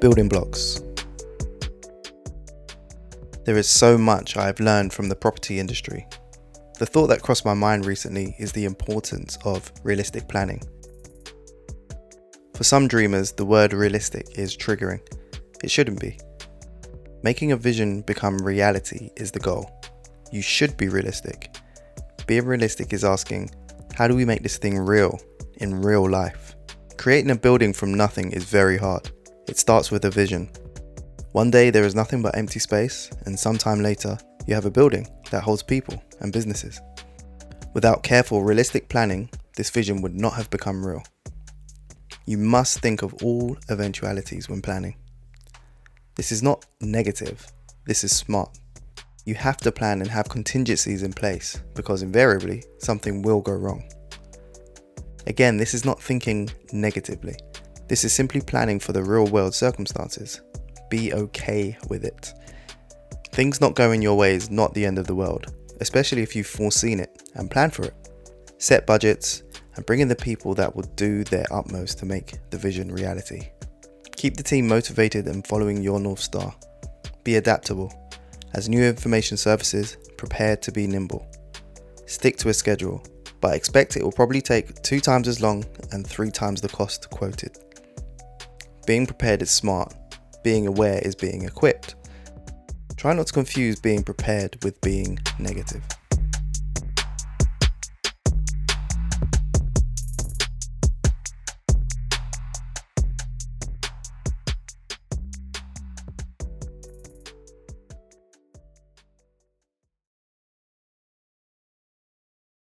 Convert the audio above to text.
Building blocks. There is so much I have learned from the property industry. The thought that crossed my mind recently is the importance of realistic planning. For some dreamers, the word realistic is triggering. It shouldn't be. Making a vision become reality is the goal. You should be realistic. Being realistic is asking, how do we make this thing real in real life? Creating a building from nothing is very hard. It starts with a vision. One day there is nothing but empty space, and sometime later, you have a building that holds people and businesses. Without careful, realistic planning, this vision would not have become real. You must think of all eventualities when planning. This is not negative, this is smart. You have to plan and have contingencies in place because invariably something will go wrong. Again, this is not thinking negatively. This is simply planning for the real world circumstances. Be okay with it. Things not going your way is not the end of the world, especially if you've foreseen it and planned for it. Set budgets and bring in the people that will do their utmost to make the vision reality. Keep the team motivated and following your North Star. Be adaptable. As new information services, prepare to be nimble. Stick to a schedule, but expect it will probably take two times as long and three times the cost quoted. Being prepared is smart, being aware is being equipped. Try not to confuse being prepared with being negative.